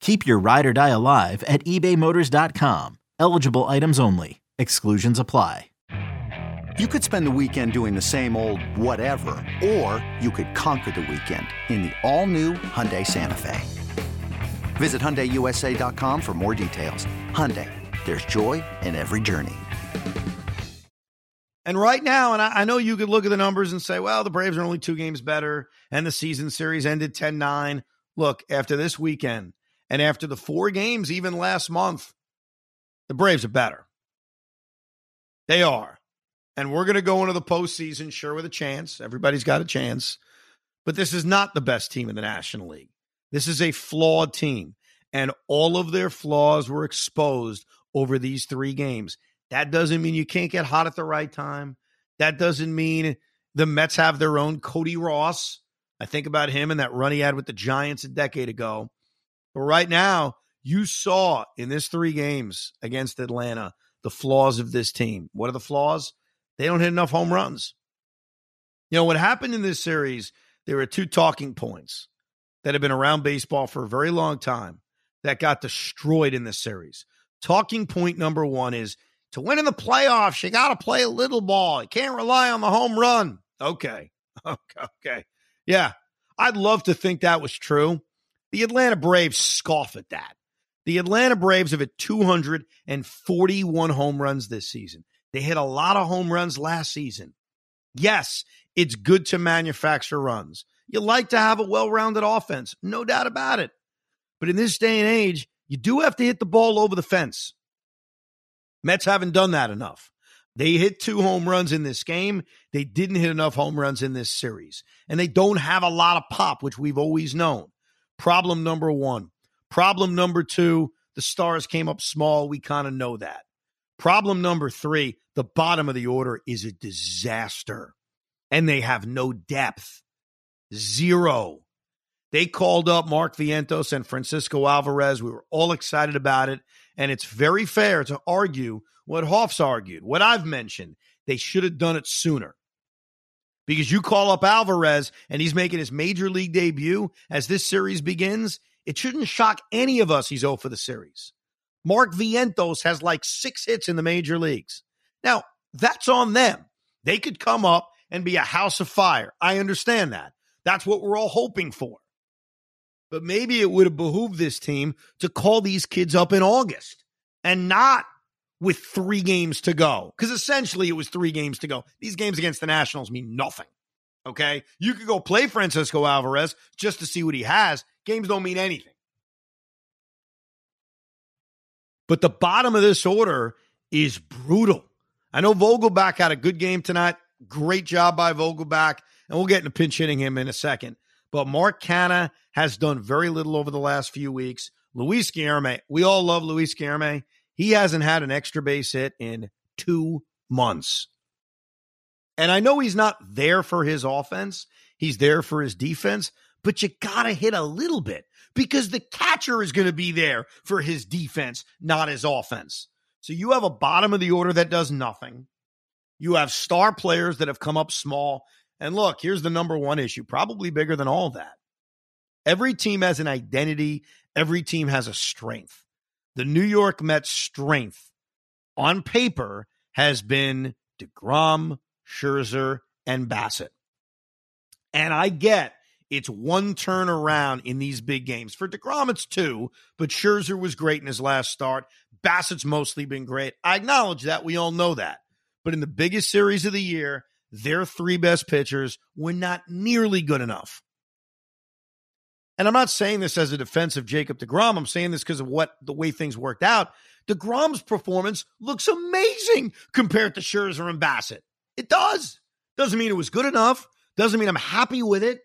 Keep your ride or die alive at ebaymotors.com. Eligible items only. Exclusions apply. You could spend the weekend doing the same old whatever, or you could conquer the weekend in the all-new Hyundai Santa Fe. Visit HyundaiUSA.com for more details. Hyundai, there's joy in every journey. And right now, and I, I, know you could look at the numbers and say, well, the Braves are only two games better, and the season series ended 10 9. Look, after this weekend, and after the four games, even last month, the Braves are better. They are. And we're going to go into the postseason, sure, with a chance. Everybody's got a chance. But this is not the best team in the National League. This is a flawed team. And all of their flaws were exposed over these three games. That doesn't mean you can't get hot at the right time. That doesn't mean the Mets have their own Cody Ross. I think about him and that run he had with the Giants a decade ago. But right now, you saw in this three games against Atlanta the flaws of this team. What are the flaws? They don't hit enough home runs. You know, what happened in this series, there were two talking points that have been around baseball for a very long time that got destroyed in this series. Talking point number one is to win in the playoffs, you got to play a little ball. You can't rely on the home run. Okay. Okay. Okay. Yeah. I'd love to think that was true. The Atlanta Braves scoff at that. The Atlanta Braves have hit 241 home runs this season. They hit a lot of home runs last season. Yes, it's good to manufacture runs. You like to have a well rounded offense, no doubt about it. But in this day and age, you do have to hit the ball over the fence. Mets haven't done that enough. They hit two home runs in this game. They didn't hit enough home runs in this series. And they don't have a lot of pop, which we've always known. Problem number one. Problem number two, the stars came up small. We kind of know that. Problem number three, the bottom of the order is a disaster. And they have no depth. Zero. They called up Mark Vientos and Francisco Alvarez. We were all excited about it. And it's very fair to argue what Hoff's argued, what I've mentioned. They should have done it sooner because you call up Alvarez and he's making his major league debut as this series begins. It shouldn't shock any of us he's 0 for the series. Mark Vientos has like six hits in the major leagues. Now, that's on them. They could come up and be a house of fire. I understand that. That's what we're all hoping for. But maybe it would have behooved this team to call these kids up in August and not with three games to go. Because essentially it was three games to go. These games against the Nationals mean nothing. Okay. You could go play Francisco Alvarez just to see what he has. Games don't mean anything. But the bottom of this order is brutal. I know Vogelbach had a good game tonight. Great job by Vogelbach. And we'll get into pinch hitting him in a second. But Mark Canha has done very little over the last few weeks. Luis Guillorme, we all love Luis Guillorme. He hasn't had an extra base hit in two months. And I know he's not there for his offense, he's there for his defense, but you got to hit a little bit because the catcher is going to be there for his defense, not his offense. So you have a bottom of the order that does nothing. You have star players that have come up small. And look, here's the number one issue, probably bigger than all that. Every team has an identity, every team has a strength the New York Mets' strength on paper has been DeGrom, Scherzer, and Bassitt. And I get it's one turn around in these big games. For DeGrom, it's two, but Scherzer was great in his last start. Bassitt's mostly been great. I acknowledge that. We all know that. But in the biggest series of the year, their three best pitchers were not nearly good enough. And I'm not saying this as a defense of Jacob DeGrom. I'm saying this because of what the way things worked out. DeGrom's performance looks amazing compared to Scherzer and Bassitt. It does. Doesn't mean it was good enough. Doesn't mean I'm happy with it.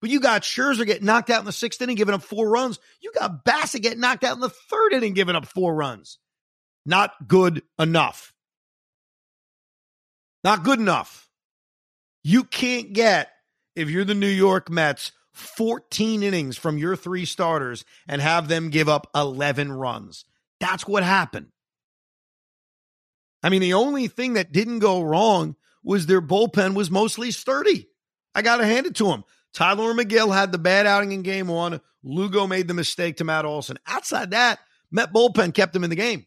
But you got Scherzer get knocked out in the sixth inning, giving up four runs. You got Bassitt get knocked out in the third inning, giving up four runs. Not good enough. Not good enough. You can't get, if you're the New York Mets, 14 innings from your three starters and have them give up 11 runs. That's what happened. I mean, the only thing that didn't go wrong was their bullpen was mostly sturdy. I got to hand it to them. Tylor Megill had the bad outing in game one. Lugo made the mistake to Matt Olson. Outside that, Met bullpen kept him in the game.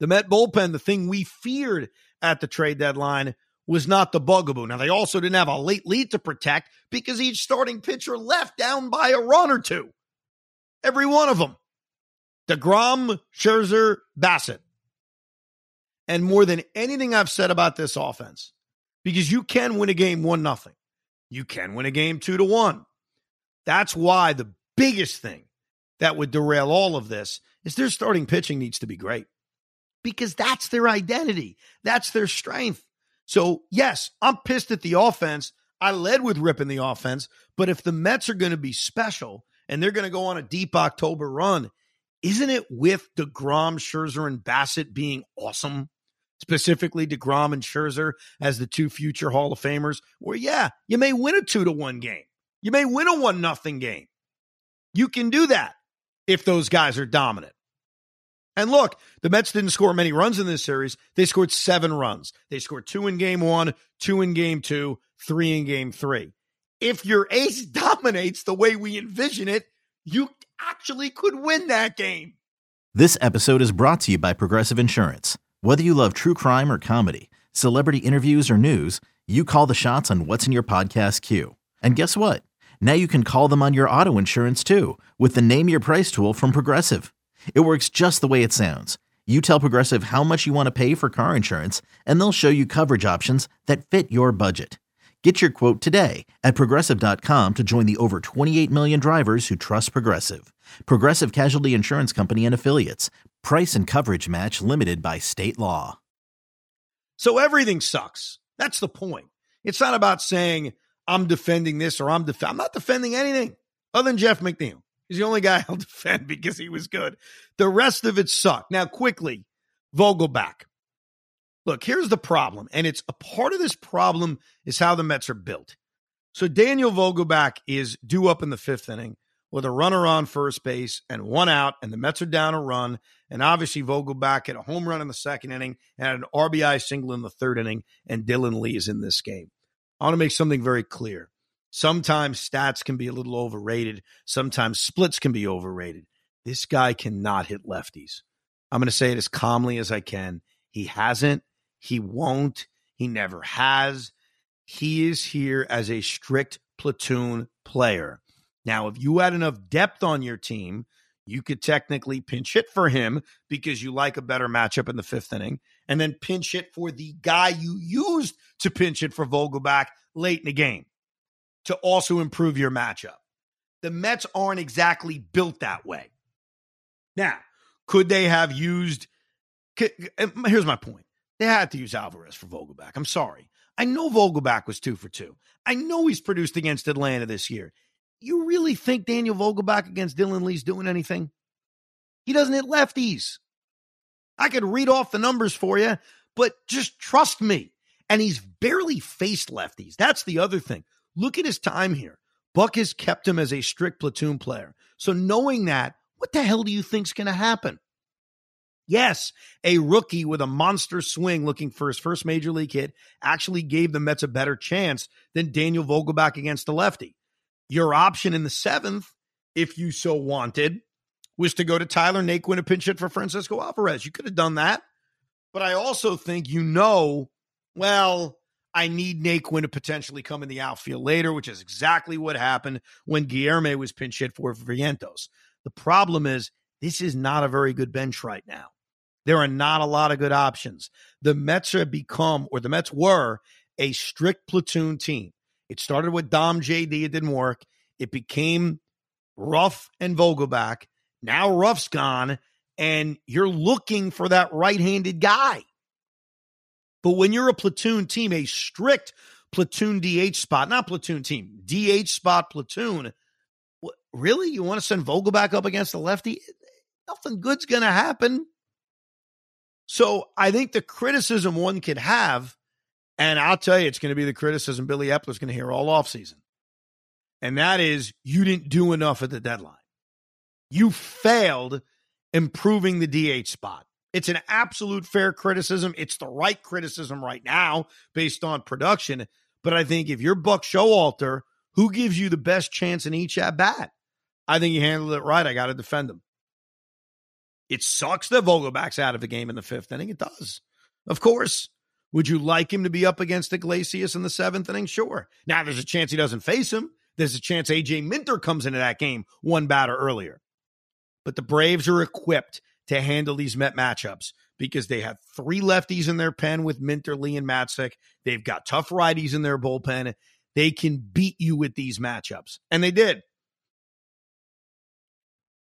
The Met bullpen, the thing we feared at the trade deadline, was not the bugaboo. Now, they also didn't have a late lead to protect because each starting pitcher left down by a run or two. Every one of them. DeGrom, Scherzer, Bassitt. And more than anything I've said about this offense, because you can win a game 1 nothing. You can win a game 2 to 1. That's why the biggest thing that would derail all of this is their starting pitching needs to be great. Because that's their identity. That's their strength. So, yes, I'm pissed at the offense. I led with ripping the offense, but if the Mets are going to be special and they're going to go on a deep October run, isn't it with DeGrom, Scherzer, and Bassitt being awesome? Specifically, DeGrom and Scherzer as the two future Hall of Famers, where, yeah, you may win a two to one game. You may win a one nothing game. You can do that if those guys are dominant. And look, the Mets didn't score many runs in this series. They scored seven runs. They scored two in game one, two in game two, three in game three. If your ace dominates the way we envision it, you actually could win that game. This episode is brought to you by Progressive Insurance. Whether you love true crime or comedy, celebrity interviews or news, you call the shots on what's in your podcast queue. And guess what? Now you can call them on your auto insurance too with the Name Your Price tool from Progressive. It works just the way it sounds. You tell Progressive how much you want to pay for car insurance, and they'll show you coverage options that fit your budget. Get your quote today at progressive.com to join the over 28 million drivers who trust Progressive. Progressive Casualty Insurance Company and Affiliates. Price and coverage match limited by state law. So everything sucks. That's the point. It's not about saying, I'm defending this or I'm def- I'm not defending anything other than Jeff McNeil. He's the only guy I'll defend because he was good. The rest of it sucked. Now, quickly, Vogelbach. Look, here's the problem, and it's a part of this problem is how the Mets are built. So Daniel Vogelbach is due up in the fifth inning with a runner on first base and one out, and the Mets are down a run. And obviously, Vogelbach had a home run in the second inning and an RBI single in the third inning, and Dylan Lee is in this game. I want to make something very clear. Sometimes stats can be a little overrated. Sometimes splits can be overrated. This guy cannot hit lefties. I'm going to say it as calmly as I can. He hasn't. He won't. He never has. He is here as a strict platoon player. Now, if you had enough depth on your team, you could technically pinch hit for him because you like a better matchup in the fifth inning, and then pinch hit for the guy you used to pinch it for Vogelbach late in the game to also improve your matchup. The Mets aren't exactly built that way. Now, could they have used? Here's my point. They had to use Alvarez for Vogelbach. I'm sorry. I know Vogelbach was two for two. I know he's produced against Atlanta this year. You really think Daniel Vogelbach against Dylan Lee's doing anything? He doesn't hit lefties. I could read off the numbers for you, but just trust me. And he's barely faced lefties. That's the other thing. Look at his time here. Buck has kept him as a strict platoon player. So knowing that, what the hell do you think's going to happen? Yes, a rookie with a monster swing looking for his first major league hit actually gave the Mets a better chance than Daniel Vogelbach against the lefty. Your option in the seventh, if you so wanted, was to go to Tyler Naquin and pinch hit for Francisco Alvarez. You could have done that. But I also think you know, well, I need Naquin to potentially come in the outfield later, which is exactly what happened when Guillorme was pinch hit for Vientos. The problem is this is not a very good bench right now. There are not a lot of good options. The Mets have become, or the Mets were, a strict platoon team. It started with Dom JD, it didn't work. It became Ruf and Vogelbach. Now Ruf's gone, and you're looking for that right handed guy. But when you're a platoon team, a strict platoon DH spot, not platoon team, DH spot platoon, really? You want to send Vogelbach up against the lefty? Nothing good's going to happen. So I think the criticism one could have, and I'll tell you, it's going to be the criticism Billy Eppler's going to hear all offseason. And that is you didn't do enough at the deadline. You failed improving the DH spot. It's an absolute fair criticism. It's the right criticism right now based on production. But I think if you're Buck Showalter, who gives you the best chance in each at bat? I think you handled it right. I got to defend him. It sucks that Vogelbach's out of the game in the fifth inning. It does. Of course. Would you like him to be up against Iglesias in the seventh inning? Sure. Now there's a chance he doesn't face him. There's a chance AJ Minter comes into that game one batter earlier. But the Braves are equipped to handle these Met matchups because they have three lefties in their pen with Minter, Lee, and Matzek. They've got tough righties in their bullpen. They can beat you with these matchups. And they did.